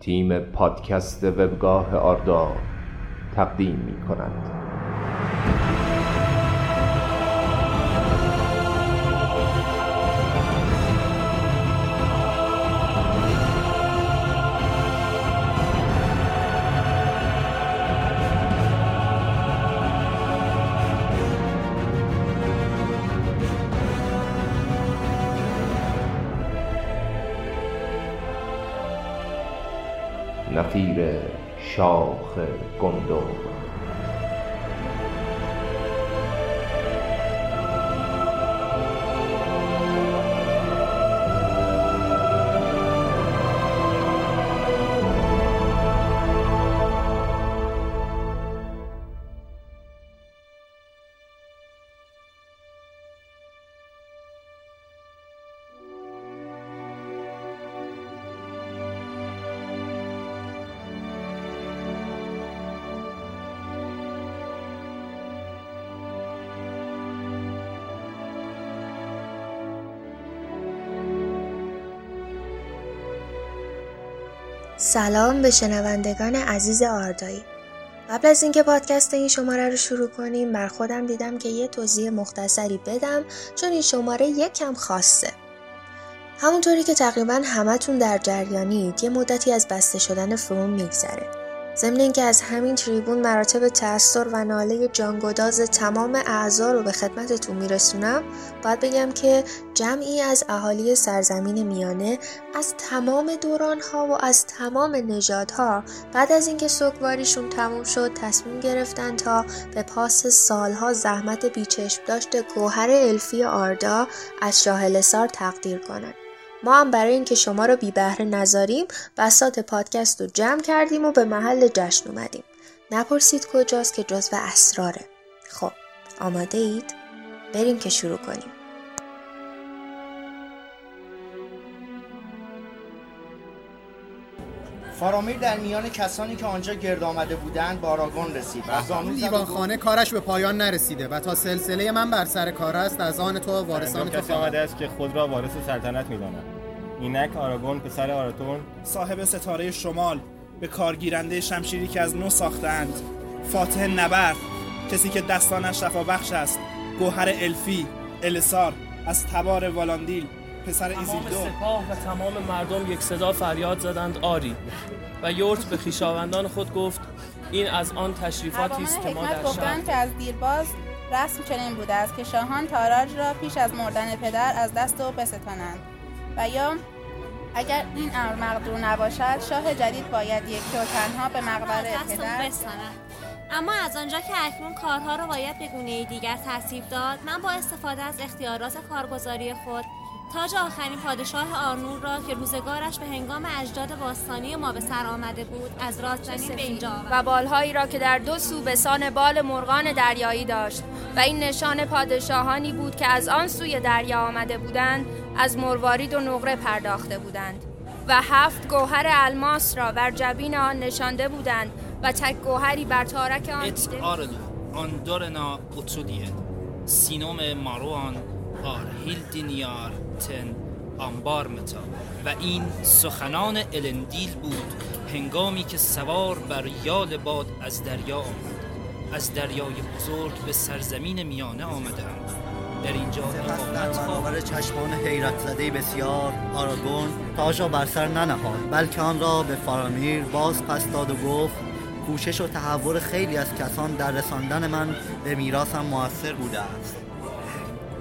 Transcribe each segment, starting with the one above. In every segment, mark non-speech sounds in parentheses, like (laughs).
تیم پادکست وبگاه آردا تقدیم می کند. نفیر شاخ گندور سلام به شنوندگان عزیز آردایی. قبل از اینکه پادکست این شماره رو شروع کنیم بر خودم دیدم که یه توضیح مختصری بدم چون این شماره یکم خاصه. همونطوری که تقریبا همتون در جریانید یه مدتی از بسته شدن فروم میگذره. ضمن اینکه از همین تریبون مراتب تأثیر و ناله جانگداز تمام اعضا رو به خدمتتون میرسونم باید بگم که جمعی از اهالی سرزمین میانه از تمام دورانها و از تمام نژادها بعد از اینکه سوگواریشون تموم شد تصمیم گرفتن تا به پاس سالها زحمت بیچشم داشت گوهر الفی آردا از شاهلسار تقدیر کنند. ما هم برای اینکه شما رو بی بهره نذاریم بسات پادکست رو جمع کردیم و به محل جشن اومدیم. نپرسید کجاست که جزو اسراره. خب آماده اید؟ بریم که شروع کنیم. فارامیر در میان کسانی که آنجا گرد آمده بودند با آراگون رسید. دیوان خانه کارش به پایان نرسیده و تا سلسله من بر سر کار است از آن تو وارثان تو آمده است که خود را وارث سلطنت می‌داند. اینک آراگون پسر آراتون صاحب ستاره شمال به کارگیرنده شمشیری که از نو ساختند فاتح نبرد کسی که دستانش شفا بخش است. گوهر الفی السار از تبار والاندیل. پسر تمام ایزیدو سپاه و تمام مردم یک صدا فریاد زدند آری. و یورت به خیشاوندان خود گفت این از آن تشریفاتی است که ما در گفتند شهر که از دیرباز رسم چنین بوده است که شاهان تاراج را پیش از مردن پدر از دست او بستانند. و یا اگر این امر مقدور نباشد شاه جدید باید یکی و تنها به مقبره پدر. اما از آنجا که اکنون کارها را باید به گونه دیگر ترتیب داد من با استفاده از اختیارات کارگزاری خود تاج آخرین پادشاه آرنور را که روزگارش به هنگام اجداد باستانی ما به سر آمده بود از راه زمین به اینجا و بالهایی را که در دو سو به سان بال مرغان دریایی داشت. و این نشان پادشاهانی بود که از آن سوی دریا آمده بودند از مروارید و نقره پرداخته بودند. و هفت گوهر الماس را بر جبین آن نشانده بودند و تک گوهری بر تارک آن ات آندورنا اوتسودیه سینوم ماروان آر هیلدینیار تن آنبار متا. و این سخنان الندیل بود هنگامی که سوار بر یال باد از دریا آمد. از دریای بزرگ به سرزمین میانه آمدند در اینجا سپس در برابر چشمان حیرت زده بسیار آراگون تاج را بر سر ننهاد بلکه آن را به فارامیر باز پس داد و گفت کوشش و تحور خیلی از کسان در رساندن من به میراثم موثر بوده است.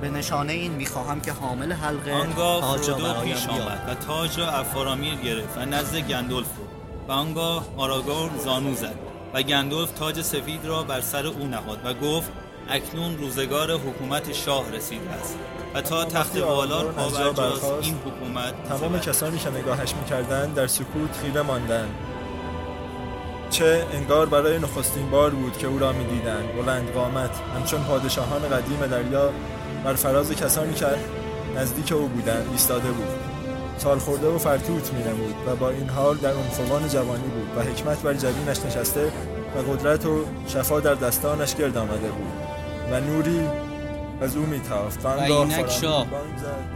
به نشانه این می‌خواهم که حامل حلقه آنگاه تاج را فرودو پیش. آمد و تاج را از فارامیر گرفت و نزد گندولف برد و آنگاه آراگورن زانو زد و گندولف تاج سفید را بر سر او نهاد و گفت اکنون روزگار حکومت شاه رسیده است و تا تخت جا پاورجاست این حکومت تمام. کسانی که نگاهش می‌کردند در سکوت خیره ماندند چه انگار برای نخستین بار بود که او را می‌دیدند بلند قامت همچون پادشاهان قدیم دریا بر فراز کسانی که نزدیک او بودند ایستاده بود. سال خورده و فرتوت مینمود و با این حال در عنفوان جوانی بود و حکمت بر جبینش نشسته و قدرت و شفا در دستانش گرد آمده بود و نوری از او میتافت. و اینک شاه.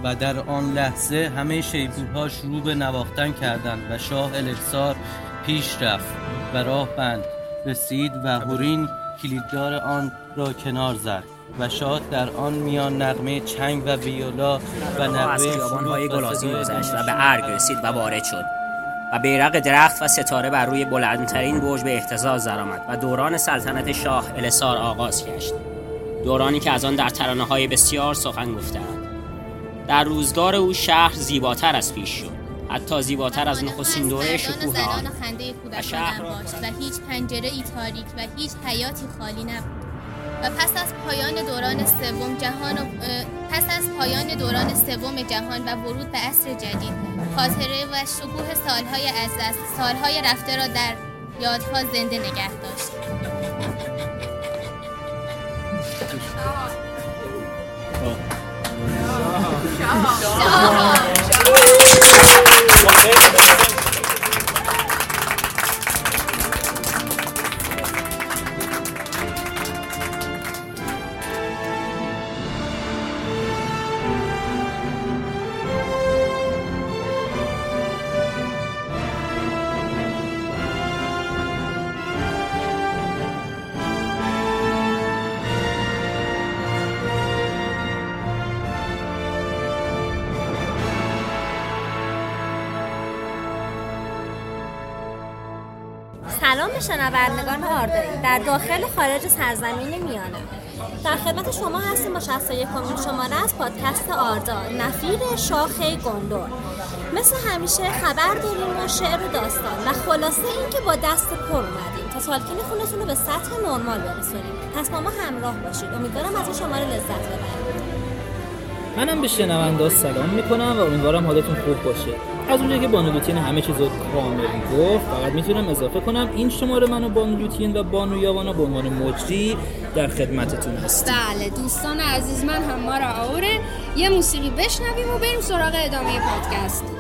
و در آن لحظه همه شیپورها شروع به نواختن کردند و شاه الکسار پیش رفت و راه بند رسید و هورین کلیددار آن را کنار زد. و شاه در آن میان نغمه چنگ و ویولا و نغمه از خیابانهای گلازی گذشت و به ارگ رسید و وارد شد و بیرق درخت و ستاره بر روی بلندترین برج به اهتزاز درآمد و دوران سلطنت شاه السار آغاز گشت. دورانی که از آن در ترانه های بسیار سخن گفتهاند. در روزگار او شهر زیباتر از پیش شد. حتی زیباتر از نخستین دوره شکوه آن و شهر و هیچ پنجره ای تاریک و هیچ حیاتی خالی نبود. و پس از پایان دوران سوم جهان و پس از پایان دوران سوم جهان و ورود به عصر جدید خاطره و شکوه سالهای از دست سالهای رفته را در یادها زنده نگه داشت. سلام به شنوندگان آردایی. در داخل و خارج سرزمین میانه. در خدمت شما هستیم با 61 کمین شماره از پادکست آردا نفیر شاخه گندور مثل همیشه خبر داریم و شعر و داستان و خلاصه این که با دست پر اومدیم. تا تالکین خونتون رو به سطح نرمال برسونیم. پس با ما همراه باشید. امیدوارم از این شماره لذت ببرید. منم به شنونده سلام می‌کنم و امیدوارم حالتون خوب باشه. از اونجایی که بانو لوتین همه چیز رو کامل گفت فقط می‌تونم اضافه کنم این شماره من و بانو لوتین و بانو یاوانا به عنوان مجری در خدمتتون هست بله دوستان عزیز من همارا آوره. یه موسیقی بشنویم و بریم سراغ ادامه پادکست.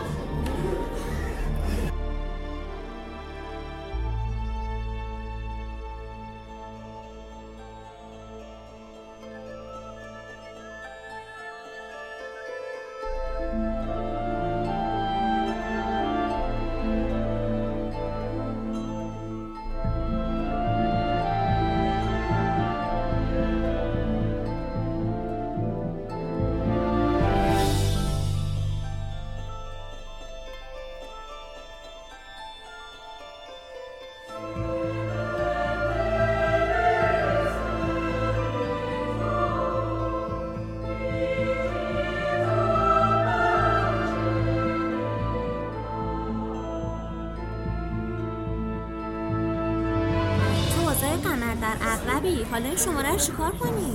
چیکار کنیم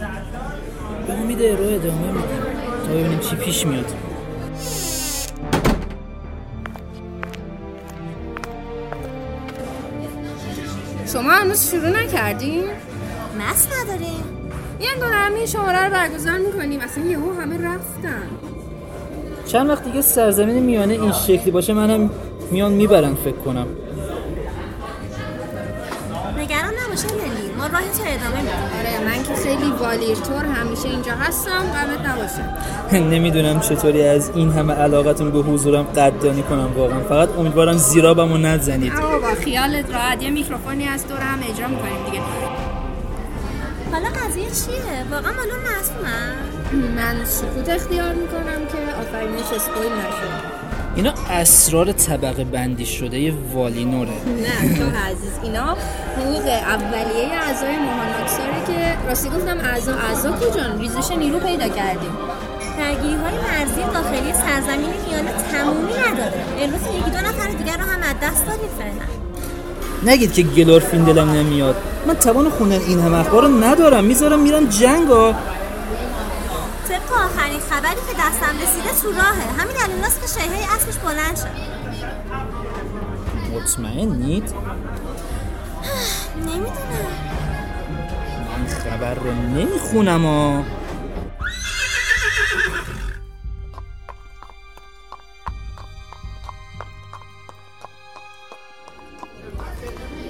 به امید رو ادامه میدیم تا ببینیم چی پیش میاد. شما هنوز شروع نکردین؟ مست نداریم. یه دو همین شماره رو برگزار می‌کنیم. اصلا یهو همه رفتن. چند وقت دیگه سرزمین میانه این شکلی باشه منم میان می‌برن فکر کنم. نگران نباشه لیلی ما راه تو ادامه میدیم. من که خیلی والیرتور همیشه اینجا هستم غمت نباشه. (laughs) نمی‌دونم چطوری از این همه علاقتون به حضورم قدردانی کنم واقعا. فقط امیدوارم زیرابمو نزنید. آقا با خیالت راحت. یه میکروفونی از دور هم اجرا می‌کنیم دیگه. حالا قضیه چیه؟ واقعا معلوم معصومم من سکوت اختیار می‌کنم که آفرینش اسپویل نشه اینا اسرار طبقه بندی شده والینوره. نه تو عزیز اینا حقوق اولیه اعضای مهاناکساره که راستی گفتم اعضا اعضا کجان ریزش نیرو پیدا کردیم. درگیری های مرزی داخلی سرزمین میانه تمومی نداره. امروز یکی دو نفر دیگر رو هم از دست دادیم فعلا. نگید که گلورفین دلم نمیاد. من توان خوندن این همه اخبار رو ندارم. می‌ذارم میرم جنگ ها طبق آخرین خبری که دستم رسیده تو راهه. همین الاناست که شیهه اسمش بلند شد. مطمئنید؟ نمی‌دونم. من خبر رو نمی‌خونم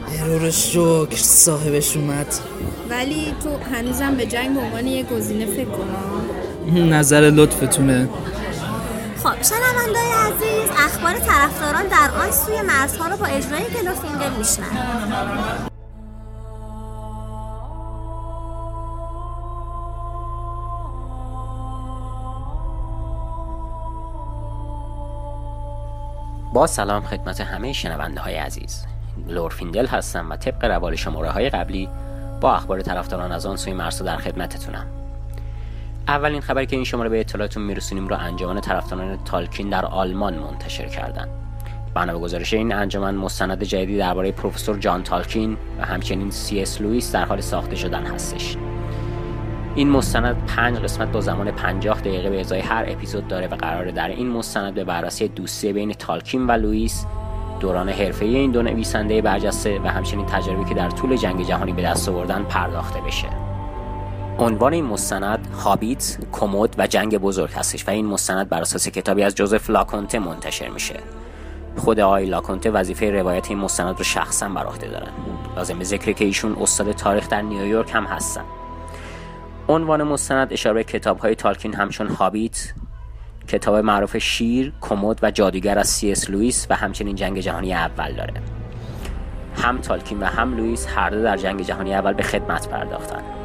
خدا رو شکر صاحبش اومد. ولی تو هنوزم به جنگ به عنوان یه گزینه فکر کن. نظر لطفتونه. خب شنوندای عزیز اخبار طرفداران در آن سوی مرزها رو با اجرای گلورفیندل میشنون با سلام خدمت همه شنونده های عزیز. گلورفیندل هستم و طبق روال شماره های قبلی با اخبار طرفداران از آن سوی مرزها در خدمتتونم. اولین خبری که این شماره به اطلاعتون میرسونیم رو انجمن طرفداران تالکین در آلمان منتشر کردن. بنا به گزارش این انجمن مستند جدیدی درباره پروفسور جان تالکین و همچنین سی اس لوئیس در حال ساخته شدن هستش. این مستند پنج قسمت با زمان 50 دقیقه به ازای هر اپیزود داره و قراره در این مستند به بررسی دوستی بین تالکین و لوئیس دوران حرفه این دو نویسنده برجسته و همچنین تجاربی که در طول جنگ جهانی به دست آوردن پرداخته بشه. عنوان این مستند هابیت، کمد و جنگ بزرگ هستش و این مستند بر اساس کتابی از جوزف لاکونته منتشر میشه. خود آقای لاکونته وظیفه روایت این مستند رو شخصا بر عهده دارن. لازم ذکر که ایشون استاد تاریخ در نیویورک هم هستن. عنوان مستند اشاره کتاب های تالکین همچون هابیت کتاب معروف شیر، کمد و جادوگر از سی اس لوئیس و همچنین جنگ جهانی اول داره. هم تالکین و هم لوئیس هر دو در جنگ جهانی اول به خدمت پرداختن.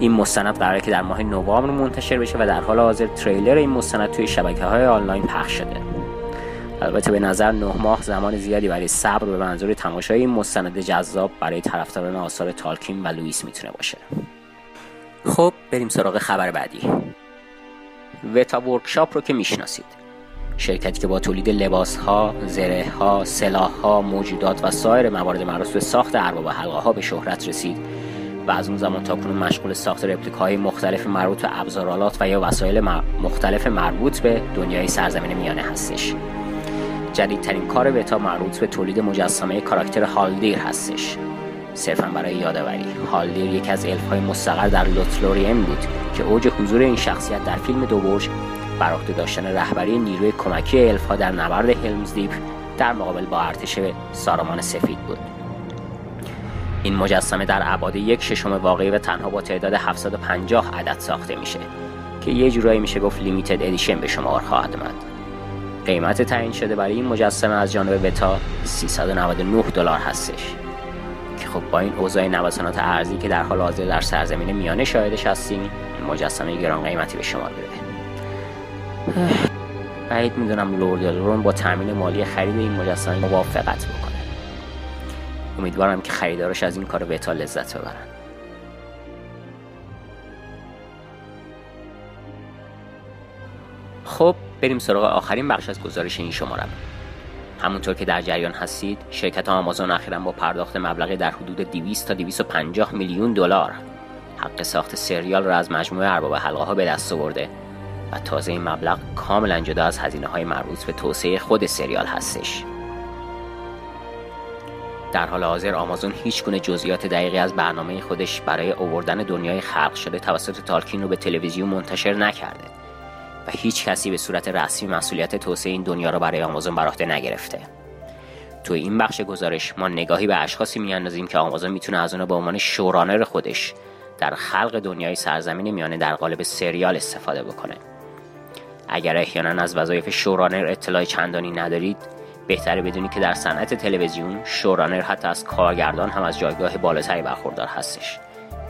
این مستند قراره که در ماه نوامبر منتشر بشه و در حال حاضر تریلر این مستند توی شبکه های آنلاین پخش شده. البته به نظر نه ماه زمان زیادی برای صبر به منظور تماشای این مستند جذاب برای طرفداران آثار تالکین و لوئیس می‌تونه باشه. خب بریم سراغ خبر بعدی. وتا ورکشاپ رو که می‌شناسید. شرکتی که با تولید لباس ها، زره ها، سلاح ها، موجودات و سایر موارد مربوط به ساخت ارباب حلقه ها به شهرت رسید. و از اون زمان تا کنون مشغول ساخت های مختلف مربوط به ابزارالات و یا وسایل مختلف مربوط به دنیای سرزمین میانه هستش. جدیدترین کار وتا مربوط به تولید مجسمه کاراکتر هالدیر هستش صرفا برای یادآوری هالدیر یکی از الف های مستقر در لوتلوریم بود که اوج حضور این شخصیت در فیلم دو برج بر داشتن رهبری نیروی کمکی الف ها در نبرد هلمز دیپ در مقابل با ارتش سارامان سفید بود این مجسمه در ابعاد یک ششم واقعی و تنها با تعداد 750 عدد ساخته میشه که یه جورایی میشه گفت limited edition به شمار خواهد اومد. قیمت تعیین شده برای این مجسمه از جانب وتا 399 دلار هستش. خب با این اوضاع نوسانات ارزی که در حال حاضر در سرزمین میانه شاهدش هستیم مجسمه گران قیمتی به شما میره بعید می‌دونم لورد با تامین مالی خرید این مجسمه موافقت بکنه. امیدوارم که خریدارش از این کار بهتا لذت ببرن. خب بریم سراغ آخرین بخش از گزارش این شماره همونطور که در جریان هستید شرکت آمازون اخیرا با پرداخت مبلغی در حدود 200 تا 250 میلیون دلار حق ساخت سریال را از مجموعه ارباب حلقه ها به دست آورده و تازه این مبلغ کاملا جدا از هزینه های مربوط به توسعه خود سریال هستش. در حال حاضر آمازون هیچ گونه جزئیات دقیقی از برنامه خودش برای آوردن دنیای خلق شده توسط تالکین رو به تلویزیون منتشر نکرده و هیچ کسی به صورت رسمی مسئولیت توسعه این دنیا را برای آمازون بر عهده نگرفته. تو این بخش گزارش ما نگاهی به اشخاصی میاندازیم که آمازون می‌تونه از اونها به عنوان شورانر خودش در خلق دنیای سرزمین میانه در قالب سریال استفاده بکنه. اگر احیانا از وظایف شورانر اطلاع چندانی ندارید بهتره بدونید که در صنعت تلویزیون شورانر حتی از کارگردان هم از جایگاه بالاتری برخوردار هستش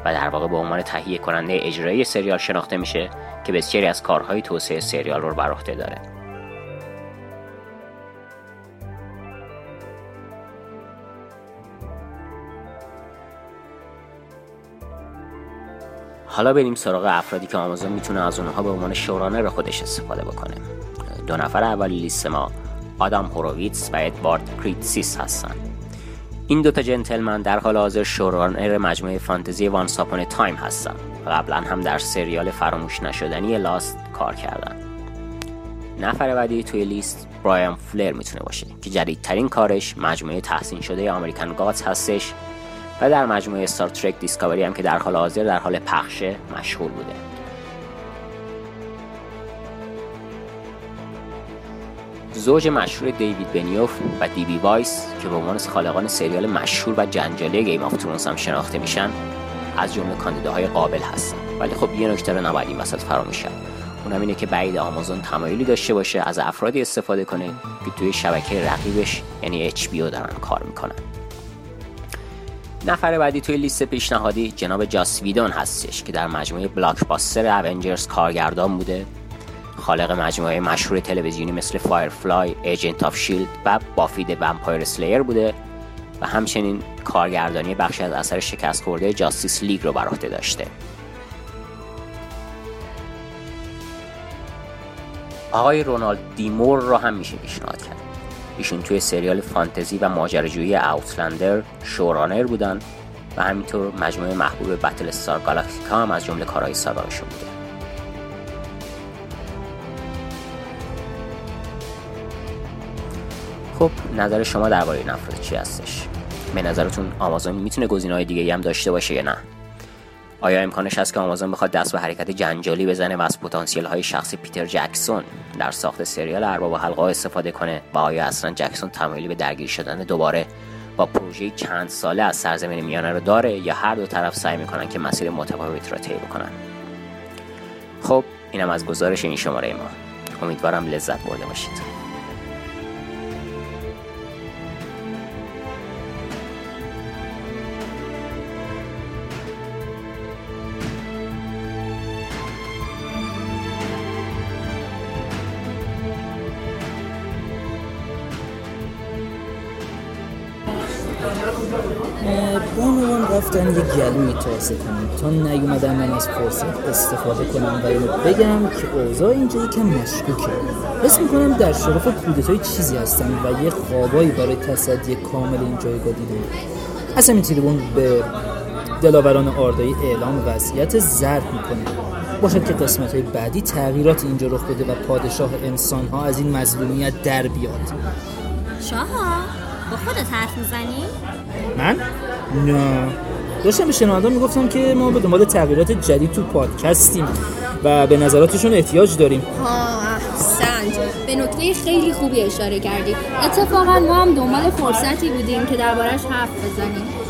و در واقع به عنوان تهیه کننده اجرایی سریال شناخته میشه که بسیاری از کارهای توسعه سریال رو بر عهده داره. حالا بریم سراغ افرادی که آمازون می‌تونه از اونها به عنوان شورانر خودش استفاده بکنه. دو نفر اولی لیست ما. آدام هوروویتس و ادوارد کریتسیس هستن این دوتا جنتلمن در حال حاضر showrunner مجموعه فانتزی Once Upon a Time هستن و قبلا هم در سریال فراموش نشدنی Lost کار کردن نفر بعدی توی لیست برایان فولر می‌تونه باشه که جدیدترین کارش مجموعه تحسین شده American Gods هستش و در مجموعه Star Trek Discovery هم که در حال حاضر در حال پخشه مشغول بوده. زوج مشهور دیوید بنیوف و دی‌بی وایس که به عنوان خالقان سریال مشهور و جنجالی Game of Thrones هم شناخته میشن از جمله کاندیداهای قابل هستن. ولی خب یه نکته رو نباید این وسط فراموش کرد اونم اینه که بعید آمازون تمایلی داشته باشه از افرادی استفاده کنه که توی شبکه رقیبش یعنی HBO دارن کار می‌کنن. نفر بعدی توی لیست پیشنهادی جناب جاس ویدون هستش که در مجموعه blockbuster Avengers کارگردان بوده. خالق مجموعه مشهور تلویزیونی مثل Firefly، Agents of Shield و Buffy the Vampire Slayer بوده و همچنین کارگردانی بخشی از اثر شکست خورده Justice League رو بر عهده داشته. آقای رونالد دی مور رو هم میشه پیشنهاد کرد. ایشون توی سریال فانتزی و ماجراجویی Outlander showrunner بودن و همینطور مجموعه محبوب Battlestar Galactica هم از جمله کارهای سابقشون بوده. خب نظر شما درباره این افراد چی هستش؟ به نظرتون آمازون می‌تونه گزینه‌های دیگه هم داشته باشه یا نه؟ آیا امکانش هست که آمازون بخواد دست به حرکت جنجالی بزنه و از پتانسیل های شخصی پیتر جکسون در ساخت سریال ارباب حلقه استفاده کنه و آیا اصلا جکسون تمایلی به درگیر شدن دوباره با پروژه چند ساله از سرزمین میانه رو داره یا هر دو طرف سعی می‌کنن که مسیر متفاوت را طی بکنن؟ خب اینم از گزارش این شماره ما. امیدوارم لذت برده باشید. بانوان رفتن یه گلوی تازه کنم. تا نیومدن من از فرصت استفاده کنم و اینو بگم که اوضاع اینجا یکم مشکوکه. حس می‌کنم در شرف کودتای چیزی هستن و یه خوابایی برای تصدی کامل این جایگاه دیدم از همین تریبون به دلاوران آردایی اعلام وضعیت زرد می‌کنه. باشد که قسمت های بعدی تغییرات اینجا رخ بده و پادشاه انسان ها از این مظلومیت در بیاد. شاها با خودت حرف می‌زنی؟ من؟ نه. داشتم به شنوندان می‌گفتم که ما به دنبال تغییرات جدید تو پادکستیم و به نظراتشون احتیاج داریم. ها احسنت به نکته خیلی خوبی اشاره کردی. اتفاقا ما هم دنبال فرصتی بودیم که دربارش حرف بزنیم.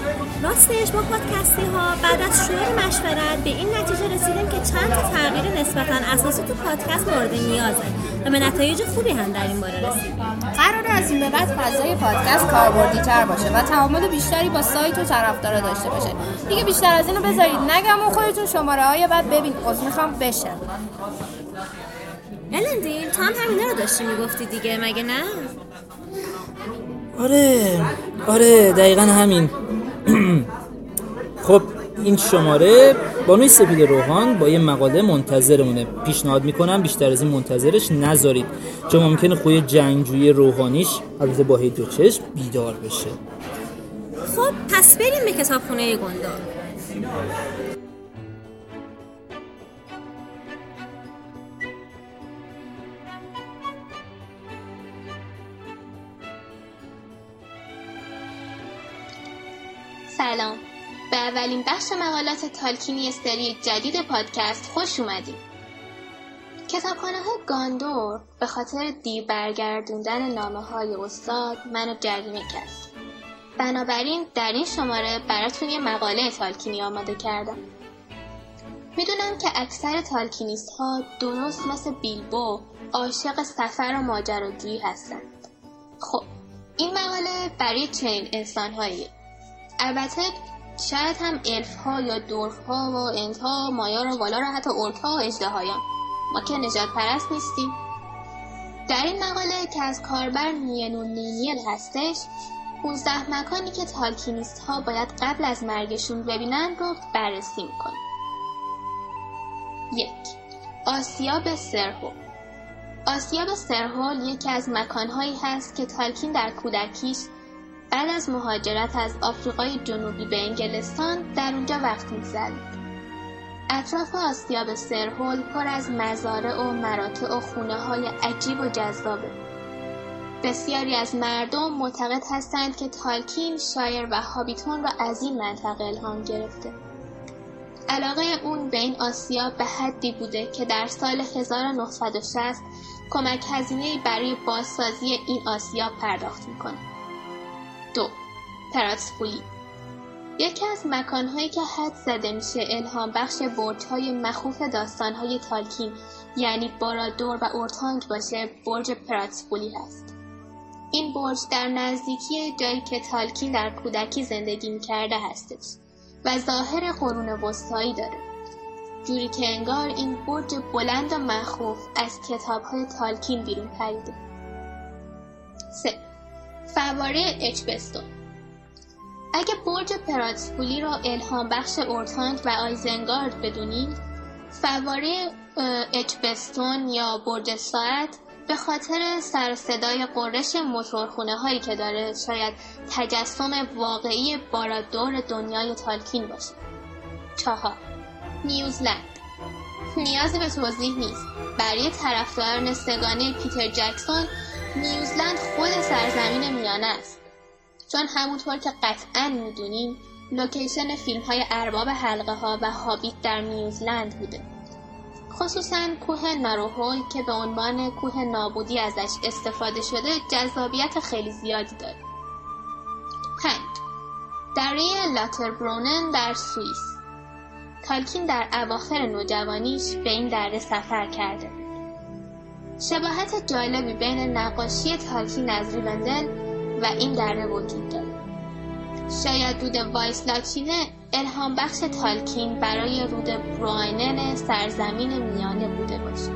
راستش با پادکستی ها بعد از شروع مشورت به این نتیجه رسیدیم که چند تا تغییر نسبتا اساسی تو پادکست مورد نیازه و به نتایج خوبی هم در این باره رسیدیم. قرار از این به بعد فضای پادکست کاربردی تر باشه و تعامل بیشتری با سایت و طرفدارا داشته باشه. دیگه بیشتر از اینو بذارید. نگم و خودتون شماره های بعد ببین از می‌خوام بشه الندین تو هم همینا رو داشتی می‌گفتی دیگه مگه نه؟ آره. آره دقیقا همین. خب این شماره بانوی سپید روحان با یه مقاله منتظرمونه. پیشنهاد می‌کنم بیشتر از این منتظرش نذارید. چون ممکنه خوی جنگجوی روحانیش البته با دو چشم بیدار بشه. خب پس بریم به کتابخونه گندار سلام. اولین بخش مقالات تالکینی سری جدید پادکست خوش اومدید. کتابخانه ها گاندور به خاطر دیر برگردوندن نامه های استاد منو جریمه کرد بنابراین در این شماره براتون یه مقاله تالکینی آماده کردم. می‌دونم که اکثر تالکینیست ها درست مثل بیلبو عاشق سفر و ماجراجویی هستند. خب این مقاله برای چنین انسان البته شاید هم الف ها یا دورف ها و انت ها مایار و والا حتی اورک ها و اجدهایان ما که نجات پرست نیستیم. در این مقاله که از کاربر نینون نینیل هستش 15 مکانی که تالکینیست ها باید قبل از مرگشون ببینن رو بررسی می‌کنیم. یک آسیاب سرهول آسیاب سرهول یکی از مکانهایی هست که تالکین در کودکیش بعد از مهاجرت از آفریقای جنوبی به انگلستان در اونجا وقت میگذرید اطراف آسیاب سرهول پر از مزارع و مراتع و خونه های عجیب و جذابه. بسیاری از مردم معتقد هستند که تالکین شایر و هابیتون را از این منطقه الهام گرفته. علاقه اون به این آسیاب به حدی بوده که در سال 1960 کمک هزینه برای بازسازی این آسیا پرداخت می‌کنه. دو یکی از مکانهایی که حد زده میشه الهام بخش برجهای مخوف داستانهای تالکین یعنی بارادور و اورتانگ باشه برج پراتسپولی هست. این برج در نزدیکی جایی که تالکین در کودکی زندگی می‌کرده هستش و ظاهر قرون وسطایی داره. جوری که انگار این برج بلند و مخوف از کتابهای تالکین بیرون پریده. 3. فواره اچبستون اگه برج پراتسپولی رو الهام بخش اورتانک و آیزنگارد بدونید فواره اچبستون یا برج ساعت به خاطر سر صدای قررش موتورخونه هایی که داره شاید تجسم واقعی بارادور دنیای تالکین باشه. چهار. نیوزلند. نیازی به توضیح نیست. برای طرفداران سگانه پیتر جکسون نیوزلند خود سرزمین میانه است. چون همونطور که قطعا می‌دونیم لوکیشن فیلم های ارباب حلقه ها و هابیت در نیوزلند بوده. خصوصا کوه ناروهول که به عنوان کوه نابودی ازش استفاده شده جذابیت خیلی زیادی داره. 5. دره لاتربرونن در سوئیس. تالکین در اواخر نوجوانیش به این دره سفر کرده. شباهت جالبی بین نقاشی تالکین از ریوندل و این دره وجود داره. شاید رود وایسلاچینه الهام بخش تالکین برای رود براینن سرزمین میانه بوده باشه.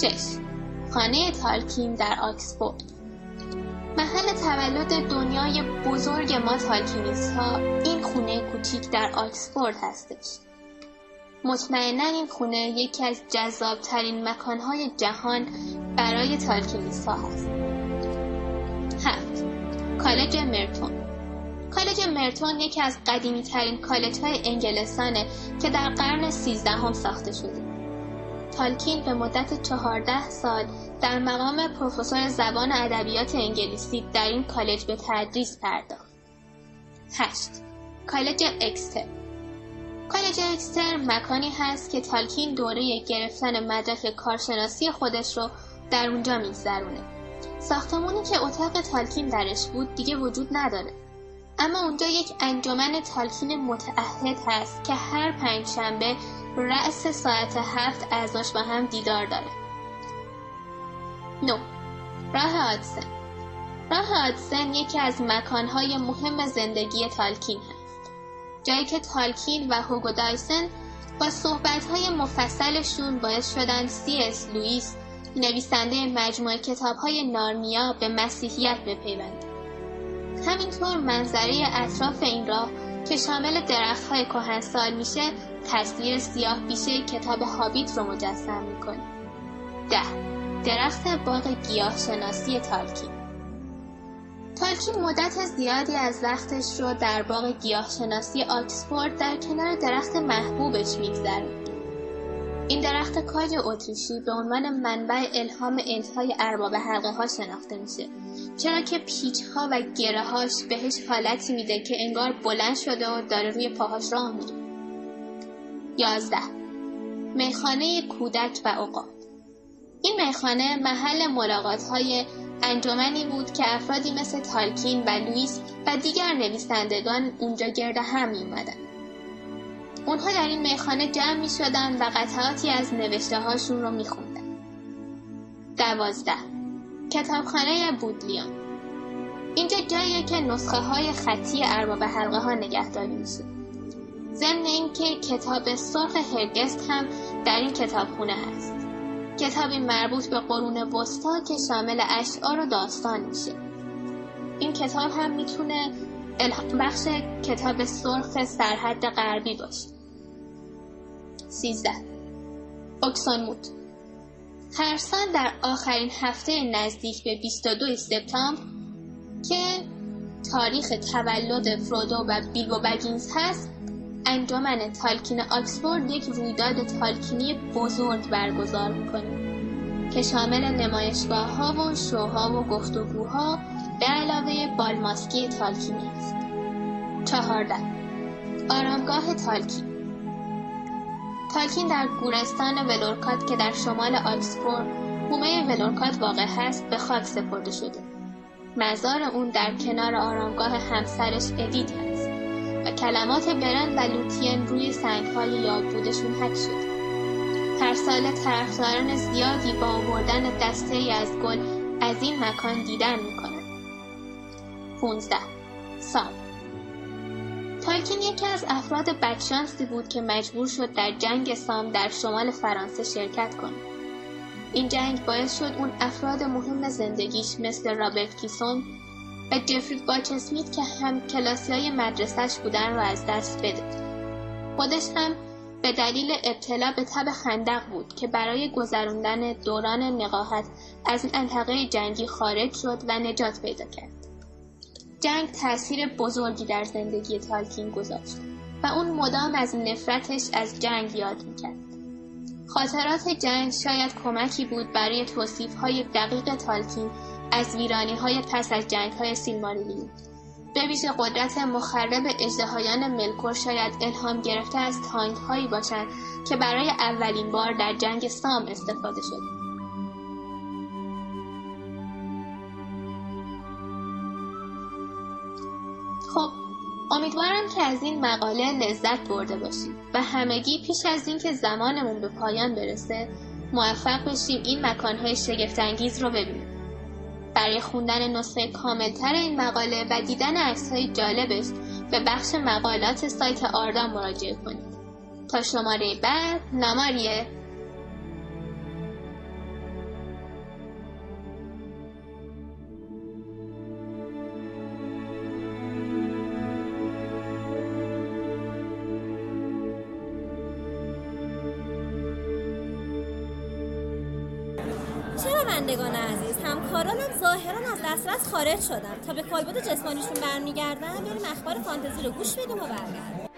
6. خانه تالکین در آکسفورد. محل تولد دنیای بزرگ ما تالکینیست ها این خونه کوچیک در آکسفورد هستش. مطمئنا این خونه یکی از جذابترین مکانهای جهان برای تالکینیست ها هست. هفت. کالج مرتون. کالج مرتون یکی از قدیمی ترین کالج های انگلستانه که در قرن سیزدهم ساخته شده. تالکین به مدت چهارده سال در مقام پروفسور زبان ادبیات انگلیسی در این کالج به تدریس پرداخت. 8. کالج اکستر کالج اکستر مکانی هست که تالکین دوره گرفتن مدرک کارشناسی خودش رو در اونجا میگذرونه. ساختمونی که اتاق تالکین درش بود دیگه وجود نداره. اما اونجا یک انجمن تالکین متعهد هست که هر پنج شنبه رأس ساعت هفت اعضاش با هم دیدار داره. 9. راه آدسن راه آدسن یکی از مکانهای مهم زندگی تالکین هست. جایی که تالکین و هوگو دایسن با صحبتهای مفصلشون باعث شدن سی اس لوئیس نویسنده مجموعه کتابهای نارنیا به مسیحیت بپیونده. همینطور منظره اطراف این راه که شامل درخت های کهنسال میشه تصویر سیاه بیشه کتاب هابیت رو مجسم می‌کنه. ده. درخت باغ گیاه شناسی تالکین. تالکین مدت زیادی از وقتش رو در باغ گیاه شناسی آکسفورد در کنار درخت محبوبش میگذره این درخت کاج اتریشی به عنوان منبع الهام الهای ارباب حلقه ها شناخته میشه. چرا که پیچ ها و گره هاش بهش حالتی میده که انگار بلند شده و داره روی پاهاش راه میره یازده. میخانه کودک و اوقات این میخانه محل ملاقات های انجمنی بود که افرادی مثل تالکین و لوئیس و دیگر نویسندگان اونجا گرد هم می اومدن. اونها در این میخانه جمع می شدن و قطعاتی از نوشته هاشون رو می خوندن. دوازده کتابخانه بودلیان اینجا جاییه که نسخه های خطی ارباب حلقه ها نگهداری میشه. ضمن اینکه کتاب سرخ هرگست هم در این کتابخونه هست. کتابی مربوط به قرون وسطا که شامل اشعار و داستان میشه. این کتاب هم می‌تونه بخش کتاب سرخ سرحد غربی باشه. 13. اکسانموت هر سال در آخرین هفته نزدیک به 22 سپتامبر که تاریخ تولد فرودو و بیلبو بگینز هست انجمن تالکین آکسفورد یک رویداد تالکینی بزرگ برگزار می‌کنه که شامل نمایشگاه ها و شوها و گفتگوها به علاوه بالماسکی تالکینی است. چهارده. آرامگاه تالکین. تالکین در گورستان ولورکوت که در شمال آکسفورد حومه ولورکوت واقع هست به خاک سپرده شده. مزار اون در کنار آرامگاه همسرش ادیت هست. و کلمات برن و لوتین روی سنگهای یادبودشون حک شده هر سال طرفداران زیادی با آوردن دسته ای از گل از این مکان دیدن می‌کنن. 15 سام تالکین یکی از افراد بدشانسی بود که مجبور شد در جنگ سام در شمال فرانسه شرکت کنه. این جنگ باعث شد اون افراد مهم زندگیش مثل رابرت کیسون جفری باچ اسمیت که هم کلاسی های مدرسهش بودن رو از دست بده. خودش هم به دلیل ابتلا به تب خندق بود که برای گذراندن دوران نقاهت از انتقه جنگی خارج شد و نجات پیدا کرد. جنگ تاثیر بزرگی در زندگی تالکین گذاشت و اون مدام از نفرتش از جنگ یاد می‌کرد. خاطرات جنگ شاید کمکی بود برای توصیف های دقیق تالکین از ویرانی های پس از جنگ های سیلماریلیون. به ویژه قدرت مخرب اجدهایان ملکور شاید الهام گرفته از تانک هایی باشند که برای اولین بار در جنگ سام استفاده شد. خب امیدوارم که از این مقاله لذت برده باشید و همگی پیش از اینکه زمانمون به پایان برسه موفق بشیم این مکانهای شگفتانگیز رو ببینیم برای خوندن نسخه کاملتر این مقاله و دیدن عکسهای جالبش به بخش مقالات سایت آردا مراجعه کنید. تا شماره بعد ناماریه. خارج شدن تا به کالبد جسمانیشون برمیگردن بریم اخبار فانتزی رو گوش بدیم و برگردیم.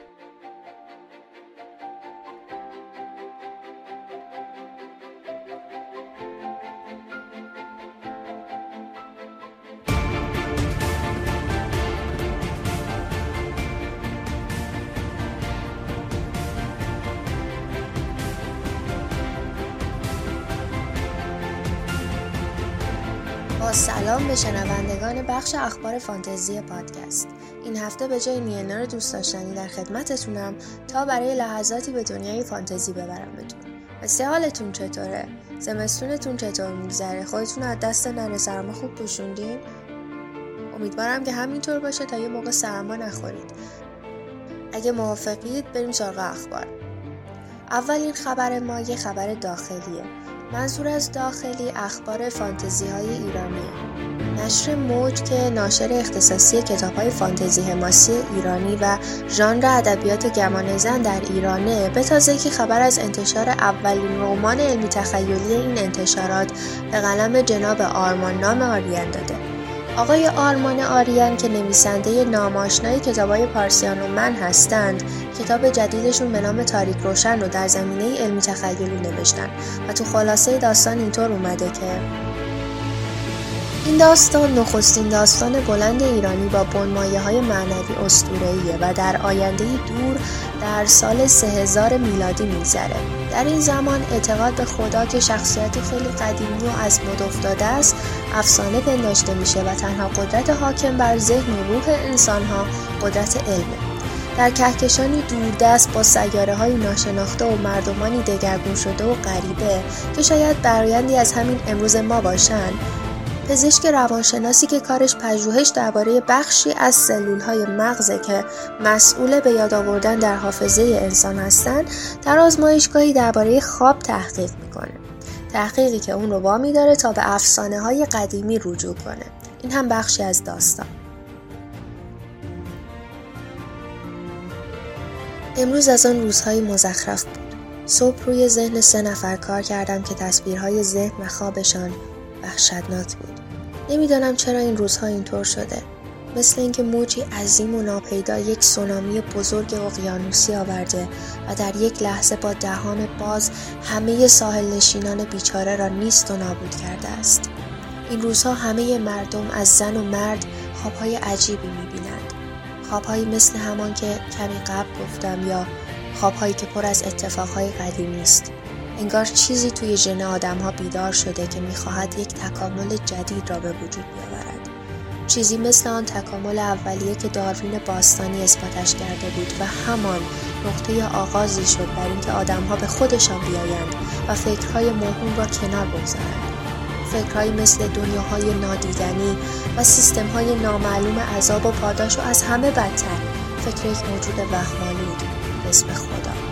سلام به بخش اخبار فانتزی پادکست. این هفته به جای نیانر دوست داشتنی در خدمتتونم تا برای لحظاتی به دنیای فانتزی ببرمتون. مثل حالتون چطوره؟ زمستونتون چطور میگذره؟ خودتون از دست ننه سرما خوب پوشوندین؟ امیدوارم که همینطور باشه تا یه موقع سرما نخورید. اگه موافقید بریم سراغ اخبار. اولین خبر ما یه خبر داخلیه. منظور از داخلی اخبار فانتزی های ایرانیه. نشر موج که ناشر اختصاصی کتاب های فانتزی حماسی ایرانی و ژانر ادبیات گمان زن در ایرانه به تازگی خبر از انتشار اولین رمان علمی تخیلی این انتشارات به قلم جناب آرمان نام آریان داده. آقای آرمان آریان که نویسنده ناماشنای کتابای پارسیان و من هستند کتاب جدیدشون به نام تاریک روشن رو در زمینه علمی تخیلی نوشتن و تو خلاصه داستان اینطور اومده که این داستان نخستین داستان بلند ایرانی با بنمایه های معنوی اسطوره‌ایه و در آینده دور در سال 3000 میلادی میگذره. در این زمان اعتقاد به خدا که شخصیت خیلی قدیمی و از مد افتاده است افسانه پنداشته میشه و تنها قدرت حاکم بر ذهن و روح انسانها قدرت علمه. در کهکشانی دوردست با سیاره های ناشناخته و مردمانی دگرگون شده و غریبه که شاید برایندی از همین امروز ما باشند پزشک روانشناسی که کارش پژوهش درباره بخشی از سلولهای مغزه که مسئول به یاد آوردن در حافظه انسان هستند در آزمایشگاهی درباره خواب تحقیق می‌کنه. تحقیقی که اون رو وامی داره تا به افسانه های قدیمی رجوع کنه. این هم بخشی از داستان. امروز از آن روزهای مزخرف بود. صبح روی ذهن سه نفر کار کردم که تصویرهای ذهن و خوابشان وحشتناک بود. نمی‌دانم چرا این روزها اینطور شده. مثل اینکه موجی عظیم و ناپیدا یک سونامی بزرگ اقیانوسی آورده و در یک لحظه با دهان باز همه ساحل نشینان بیچاره را نیست و نابود کرده است. این روزها همه مردم از زن و مرد خوابهای عجیبی می‌بینند. خوابهایی مثل همان که کمی قبل گفتم یا خوابهایی که پر از اتفاقهای قدیمی است. انگار چیزی توی ژن آدم ها بیدار شده که می‌خواهد یک تکامل جدید را به وجود بیاورد. چیزی مثل آن تکامل اولیه که داروین باستانی اثباتش کرده بود و همان نقطه آغازی شد بر اینکه آدمها به خودشان بیایند و فکرهای موهوم را کنار بگذارند. فکرهایی مثل دنیاهای نادیدنی و سیستمهای نامعلوم عذاب و پاداش و از همه بدتر. فکر یک موجود وهمآلود به اسم خدا.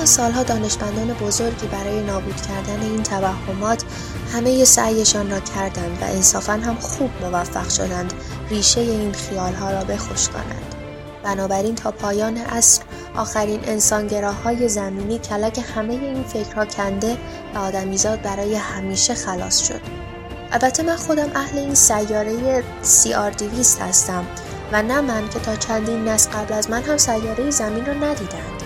همان سالها دانشمندان بزرگی برای نابود کردن این توهمات همه سعیشان را کردند و انصافا هم خوب موفق شدند ریشه این خیالها را بخشکانند بنابراین تا پایان عصر آخرین انسانگراهای زمینی کلک همه این فکرها کنده و آدمیزاد برای همیشه خلاص شد. البته من خودم اهل این سیاره CR دیویست هستم و نه من که تا چندین نسل قبل از من هم سیاره زمین را ندیدند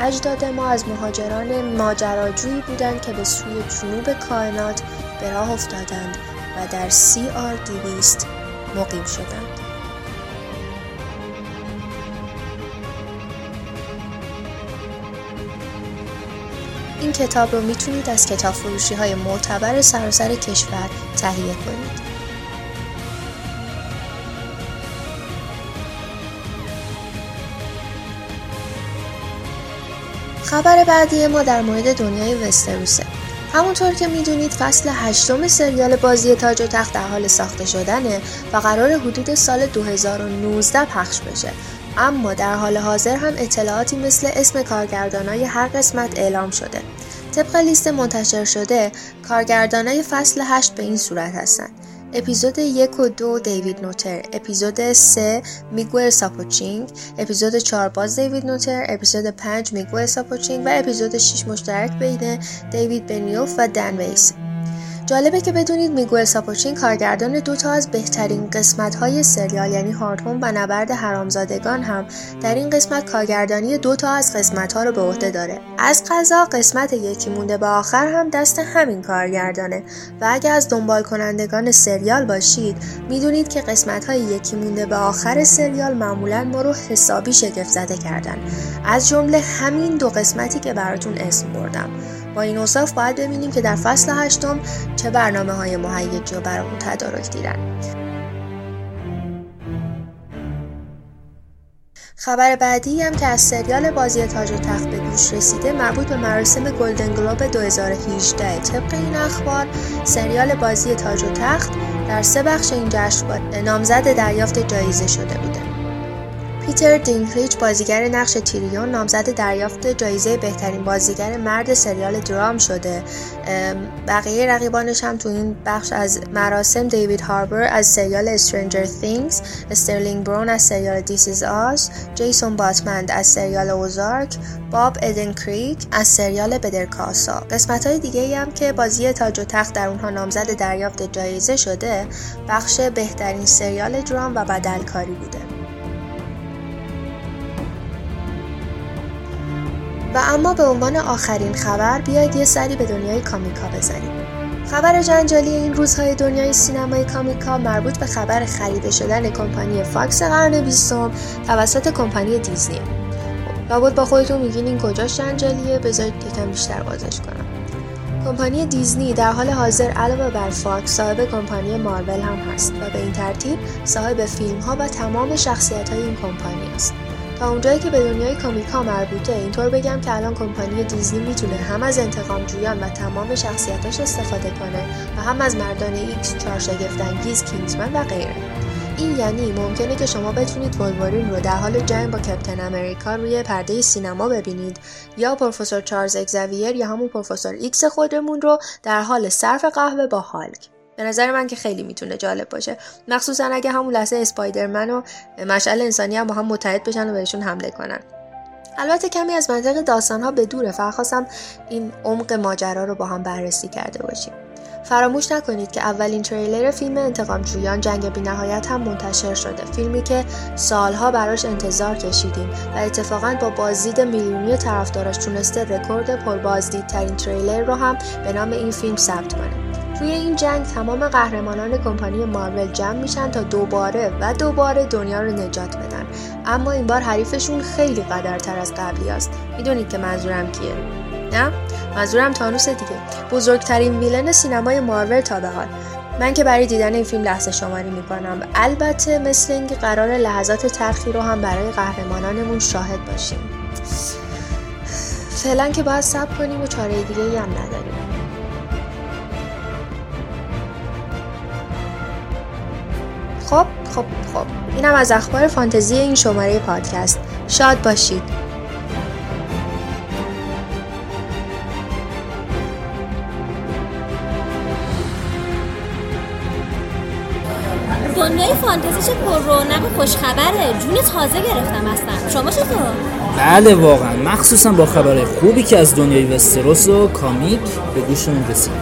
اجداد ما از مهاجران ماجراجویی بودند که به سوی جنوب کائنات به راه افتادند و در CR دیویست مقیم شدند این کتاب رو می‌تونید از کتاب فروشی های معتبر سراسر کشور تهیه کنید. خبر بعدی ما در مورد دنیای وستروسه. همونطور که می‌دونید فصل هشتم سریال بازی تاج و تخت در حال ساخته شدنه و قرار حدود سال 2019 پخش بشه. اما در حال حاضر هم اطلاعاتی مثل اسم کارگردانای هر قسمت اعلام شده. طبق لیست منتشر شده کارگردانای فصل 8 به این صورت هستند اپیزود یک و دو دیوید نوتر. اپیزود سه میگوئل ساپوچنیک. اپیزود چهار باز دیوید نوتر. اپیزود پنج میگوئل ساپوچنیک. و اپیزود 6 مشترک بین دیوید بنیوف و دن وایس. جالبه که بدونید میگوئل ساپوچنیک کارگردان دو تا از بهترین قسمت های سریال یعنی هاردهوم و نبرد حرامزادگان هم در این قسمت کارگردانی دو تا از قسمت ها رو به عهده داره. از قضا قسمت یکی مونده به آخر هم دست همین کارگردانه و اگه از دنبال کنندگان سریال باشید می‌دونید که قسمت های یکی مونده به آخر سریال معمولا ما رو حسابی شگفت زده کردن. از جمله همین دو قسمتی که براتون اسم بردم. با این اوصاف باید ببینیم که در فصل هشتم چه برنامه های مهیجی رو برامون تدارک دیدن. خبر بعدی هم که از سریال بازی تاج و تخت به گوش رسیده مربوط به مراسم گلدن گلوب 2018 طبق این اخبار سریال بازی تاج و تخت در سه بخش این جشنواره نامزد دریافت جایزه شده بوده. پیتر دینکلیج بازیگر نقش تیریون نامزد دریافت جایزه بهترین بازیگر مرد سریال درام شده. بقیه رقیبانش هم تو این بخش از مراسم دیوید هاربر از سریال Stranger Things استرلینگ برون از سریال This Is Us جیسون باتمند از سریال اوزارک باب ادن کریک از سریال بدرکاسا قسمت های دیگه هم که بازی تاج و تخت در اونها نامزد دریافت جایزه شده بخش بهترین سریال درام و بدلکاری بوده. و اما به عنوان آخرین خبر بیاید یه سری به دنیای کامیکا بزنیم. خبر جنجالی این روزهای دنیای سینمای کامیکا مربوط به خبر خریده شدن کمپانی فاکس قرن بیستم توسط کمپانی دیزنی. لابد با خودتون میگین این کجاش جنجالیه؟ بذارید یکم بیشتر بازش کنم. کمپانی دیزنی در حال حاضر علاوه بر فاکس صاحب کمپانی مارول هم هست و به این ترتیب صاحب فیلم ها و تمام شخصیت های این کمپانی است. تا اونجایی که به دنیای کامیک‌ها مربوطه اینطور بگم که الان کمپانی دیزنی می‌تونه هم از انتقام جویان و تمام شخصیتاش استفاده کنه و هم از مردان ایکس چهار شگفت‌انگیز کینگزمن و غیره. این یعنی ممکنه که شما بتونید ولورین رو در حال جنگ با کپتن امریکا روی پرده سینما ببینید. یا پروفسور چارلز اگزاویر یا همون پروفسور ایکس خودمون رو در حال صرف قهوه با هالک. به نظر من که خیلی می‌تونه جالب باشه. مخصوصا اگه همون لحظه اسپایدرمن و مشعل انسانی هم با هم متحد بشن و بهشون حمله کنن. البته کمی از منطق داستان ها به دوره فقط این عمق ماجرا رو با هم بررسی کرده باشیم. فراموش نکنید که اولین تریلر فیلم انتقام جویان جنگ بی نهایت هم منتشر شده. فیلمی که سالها براش انتظار کشیدیم و اتفاقا با بازدید میلیونی طرفداراش تونسته رکورد پربازدیدترین تریلر رو هم به نام این فیلم ثبت کنه. توی این جنگ تمام قهرمانان کمپانی مارول جمع میشن تا دوباره و دوباره دنیا رو نجات بدن. اما این بار حریفشون خیلی قدرتر از قبلی است. می‌دونید که منظورم کیه؟ نه؟ منظورم تانوس دیگه. بزرگترین ویلن سینمای مارول تا به حال. من که برای دیدن این فیلم لحظه شماری می‌کنم. البته مثل اینکه قرار لحظات تلخی رو هم برای قهرمانانمون شاهد باشیم. فعلا که باید صبر کنیم و چاره دیگه هم نداریم. خب خب اینم از اخبار فانتزی این شماره پادکست. شاد باشید. دنیای فانتزی چه پر رونق و خوشخبره. جون تازه گرفتم هستم شما چطور؟ بله واقعا. مخصوصا با خبر خوبی که از دنیای وستروس و کامیک به گوشمون رسید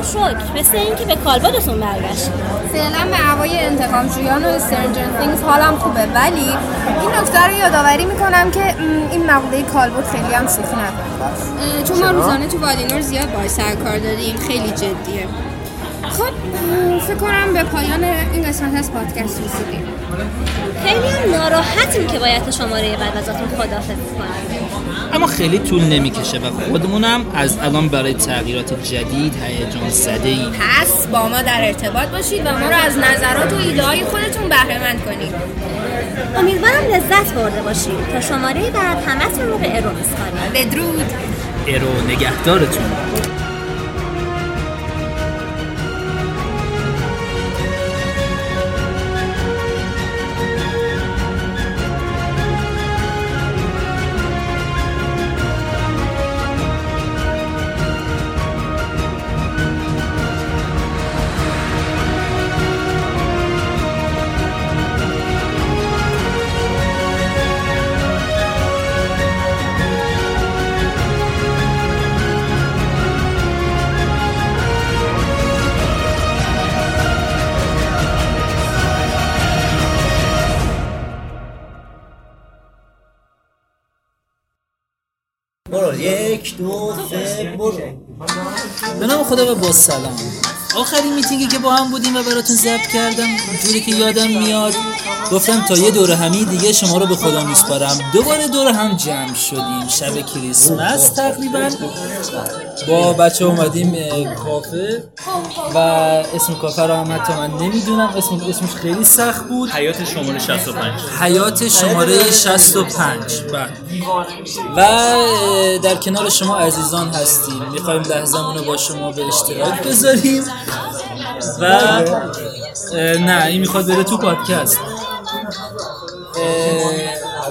رو شکر. مثل اینکه به کالبادتون برگشت. فعلا به هوای انتقام جویان و استرنجر تینگز حالم خوبه ولی این نکته رو یادآوری می‌کنم که این مقوله کالبد خیلی هم شوخی نکنید چون ما روزانه تو والینور زیاد باهاش سر کار داریم خیلی جدیه. خب فکر کنم به پایان این قسمت از پادکست رسیدیم. ناراحتیم که باید شماره بعد ازتون خداحافظی کنیم. اما خیلی طول نمی‌کشه و خودمونم از الان برای تغییرات جدید هیجان زده ایم پس با ما در ارتباط باشید و ما رو از نظرات و ایده های خودتون بهره مند کنید. امیدوارم لذت برده باشید تا شماره بعد همتون رو به ارو میسپاریم. بدرود. ارو نگهدارتون. و با سلام آخرین میتینگی که با هم بودیم و براتون ضبط کردم. جوری که یادم میاد گفتم تا یه دور همی دیگه شما رو به خدا میسپارم دوباره دور هم جمع شدیم. شب کریسمس تقریبا. با بچه اومدیم کافه و اسم کافه رو هم حتی من نمی‌دونم. اسم اسمش خیلی سخت بود. حیات شماره 65 حیات شماره 65 بله. و اه، در کنار شما عزیزان هستیم. می‌خوایم لحظمون رو با شما به اشتراک بذاریم. و نه این می‌خواد بره تو پادکست.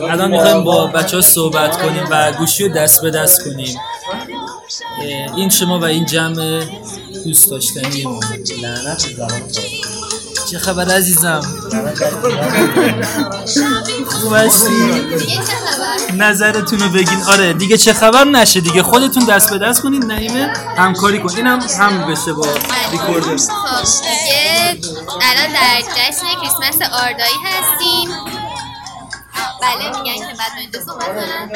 الان می‌خوایم با بچه ها صحبت کنیم و گوشی رو دست به دست کنیم. این شما و این جمع دوست داشتنی ما. چه خبر عزیزم؟ خوب نظرتون رو بگین. آره دیگه چه خبر نشه دیگه. خودتون دست به دست کنین نعیمه. همکاری کن. اینم هم بشه با ریکوردر. خب دیگه الان در جشن کریسمس آردایی هستیم. بله میگن که بعد دو صحبت کنم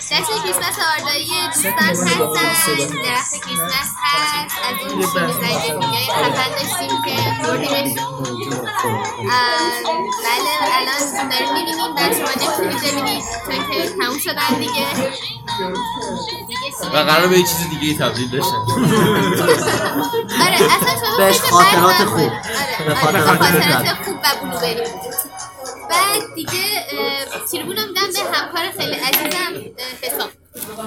جشن کریسمس آردایی دوستان هستن. درخت کریسمس هست. از اون شیمی زنگ دیگه خفن داشتیم که بردیمشون بله الان داریم می‌بینیم. در شما نمی‌تونید ببینید چون که تموم شدن دیگه. و قرار به یه چیز دیگه ای تبدیل بشه. آره اصلا شما بهش خاطرات خوب. آره به آره خاطرات خاطرات خوب. خوب و بلوبری بعد دیگه اه، تریبون رو میدم به همکار خیلی عزیزم حسام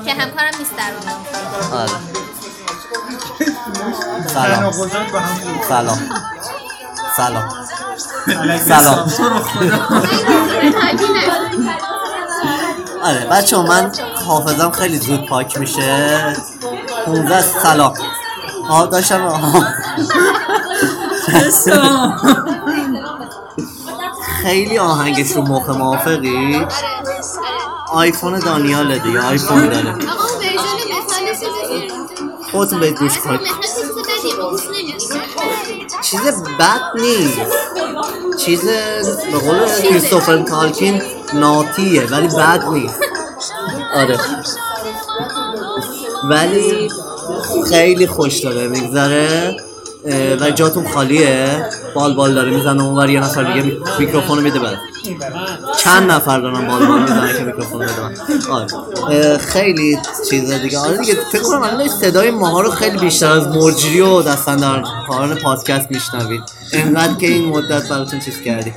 که همکارم نیست در واقع آره سلام. سلام. سلام. سلام. آره بچه من حافظم خیلی زود پاک میشه. 15 سلام. آه داشتم آه. خیلی آهنگش رو مخ موافقی؟ آیفون دانیاله دیگه آیفون داره. خودتون برید گوش کنید چیز بد نیست. چیز به قول کریستوفر کالکین ناتیه ولی بد نیست. آره. ولی خیلی خوش داره میگذره. و جاتون خالیه؟ بال بال داره می‌زنه اونور یه نفر دیگه می- میکروفون رو میده بعد چند نفر دارن بال بال می‌زنه که میکروفون رو بده. آره. خیلی چیز دیگه. آره دیگه فکر کنم الان صدای ماها رو خیلی بیشتر از مرجری و دستن در کاران پادکست میشنوید. انقدر که این مدت براتون چیز کردی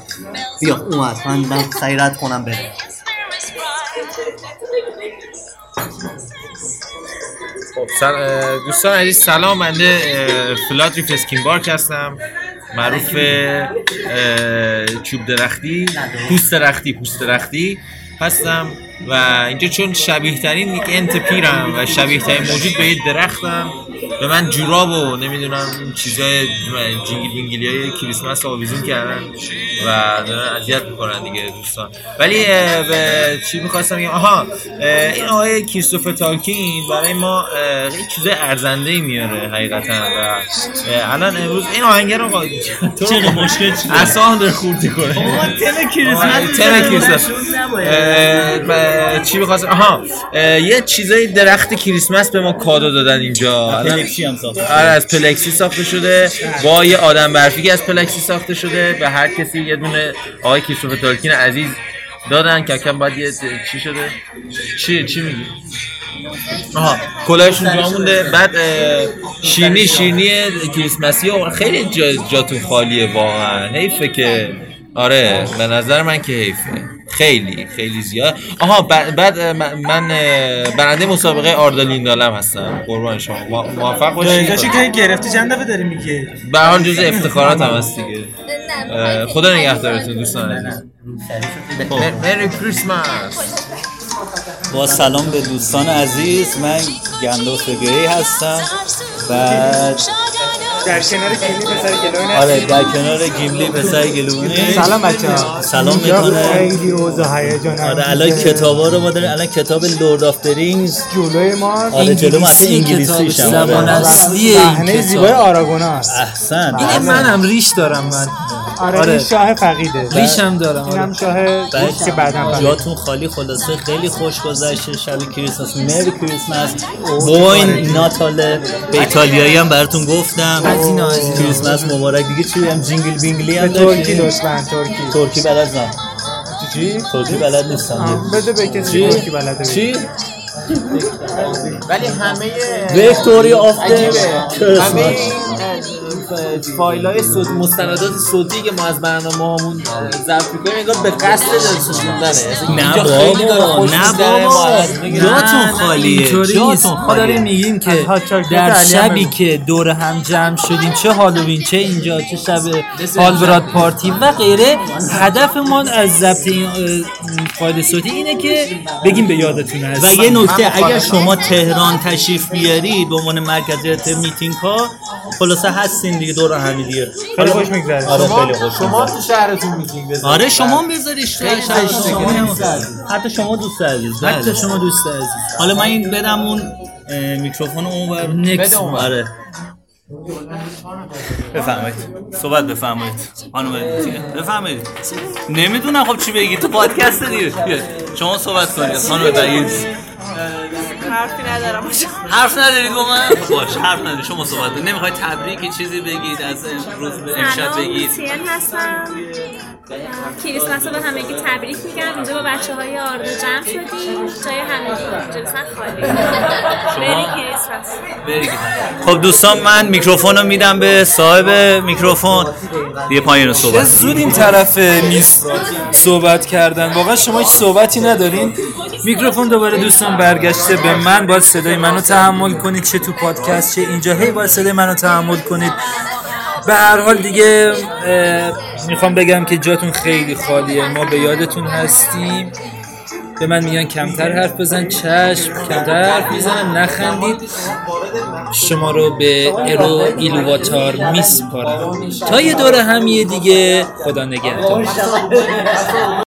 بیا اومد. من رد کنم بره خب دوستان عزیز سلام بنده اه، فلاتریف اسکین بارک هستم. معروف چوب درختی پوست درختی پوست درختی هستم. و اینجا چون شبیه ترین یک Ent پیرم و شبیه ترین موجود به یه درختم. به من جوراب و نمی‌دونم این چیزای جینگل بینگلی های کریسمس آویزون کردن و دارن اذیت می‌کنن دیگه دوستان. ولی به چی می‌خواستم بگم؟ آها این آقای کریستوفر تالکین برای ما یه چیز ارزنده ای میاره حقیقتا و الان امروز این آهنگ رو چرا مشکل چیه؟ اصلا داره خورد کنه. تم کریسمس تم کریسمس. چی می‌خواستم؟ آها یه چیزای درخت کریسمس به ما کادو دادن اینجا. الان- پلکسی هم ساخته. آره از پلکسی ساخته شده. با یه آدم برفی که از پلکسی ساخته شده. به هر کسی یه دونه آقای کریستوفر تالکین عزیز دادن که کم باید یه چی شده؟ چی چی میگی؟ آها کلاهشون جا مونده. بعد اه، شیرنی شیرنی کریسمسی خیلی جا جاتون خالیه واقعا. حیفه که آره به نظر من که حیفه. خیلی خیلی زیاد. آها بعد من برنده مسابقه آردالیندالم هستم. قربان شما. مو- موفق باشید جایزشو که گرفتی چند دفعه داری میگی؟ به حال جز افتخارات هم هست دیگه. خدا نگهدارتون دوستان عزیز. خب، مری کریسمس. با سلام به دوستان عزیز من گندوف گری هستم. بعد در کنار کلی پسر گلوی آره در کنار گیملی پسر گلوونی سلام بچه‌ها. سلام می‌کنه خیلی اوضاع هیجان آره الان کتابا رو ما داریم. الان کتاب لورد آف رینگز جلوی ما آره جلو ما اصلا انگلیسیش هم آره. زبان اصلیه صحنه زیبای آراگونا است. احسن. این منم ریش دارم من. آره این شاه فقیده. ریشم دارم اینم آره. شاه ریش که بعدم فقیده. جاتون خالی خلاصه خیلی خوش گذشته. شب کریسمس. مری کریسمس. بوین ناتاله به ایتالیایی هم براتون گفتم. از اینا،. کریسمس مبارک. دیگه چی هم جینگل بینگلی هم ترکی لطفا ترکی. ترکی بلد نه. چی؟ ترکی بلد نیستم. بده به کسی؟ ترکی بلده چی؟ ولی همه ویکتوری آف. همه این فایل های صوت مستندات صوتی که ما از برنامه هامون ضبط می‌کنیم انگار به قصد رسوندنه نه داره بابا نه بابا. جاتون خالیه. جاتون ما داریم میگیم که در شبی. که دور هم جمع شدیم چه هالووین چه اینجا چه شب هالبراد پارتی و غیره هدف ما از ضبط این فایل صوتی اینه که بگیم به یادتون هست و یه نکته اگر شما تهران تشریف بیاری به عنوان مرکزیت میتینگ ها خلاصه هستین دیگه دور همی دیگه. خیلی خوش میگذره. آره شما خیلی خوش شما. تو شهرتون میتینگ بذارید آره شما هم بذارید شهر شما. حتی شما دوست عزیز بله. حتی شما دوست عزیز. حالا من این بدم اون میکروفون اون بر نکس. آره. بفرمایید. صحبت بفرمایید. خانم بفرمایید. نمی‌دونم خب چی بگی. تو پادکست دیگه. شما صحبت کنید خانم بعید. حرفی ندارم. حرف ندارید با من باش حرف ندارید. شما صحبت کنید نمی‌خواید تبریکی چیزی بگید از امروز به امشب بگید؟ هستم. کریسمس رو به همگی تبریک میگم. اینجا با بچه های آردا جمع شدیم. جای همگی اینجا خالی. بری کریسمس. خب دوستان من میکروفون رو میدم به صاحب میکروفون. یه پایین رو چه صحبت زود این طرف میز صحبت کردن. واقعا شما هیچ صحبتی ندارین. میکروفون دوباره دوستان برگشته به من. باید صدای منو تحمل کنید. چه تو پادکست چه اینجا. هی باید صدای منو تحمل کنید. به هر حال دیگه می‌خوام بگم که جاتون خیلی خالیه. ما به یادتون هستیم. به من میگن کمتر حرف بزن چشم کمتر حرف نخندید. شما رو به ارو ایلوواتار میسپارم. تا یه دور همیه دیگه خدا نگهدار.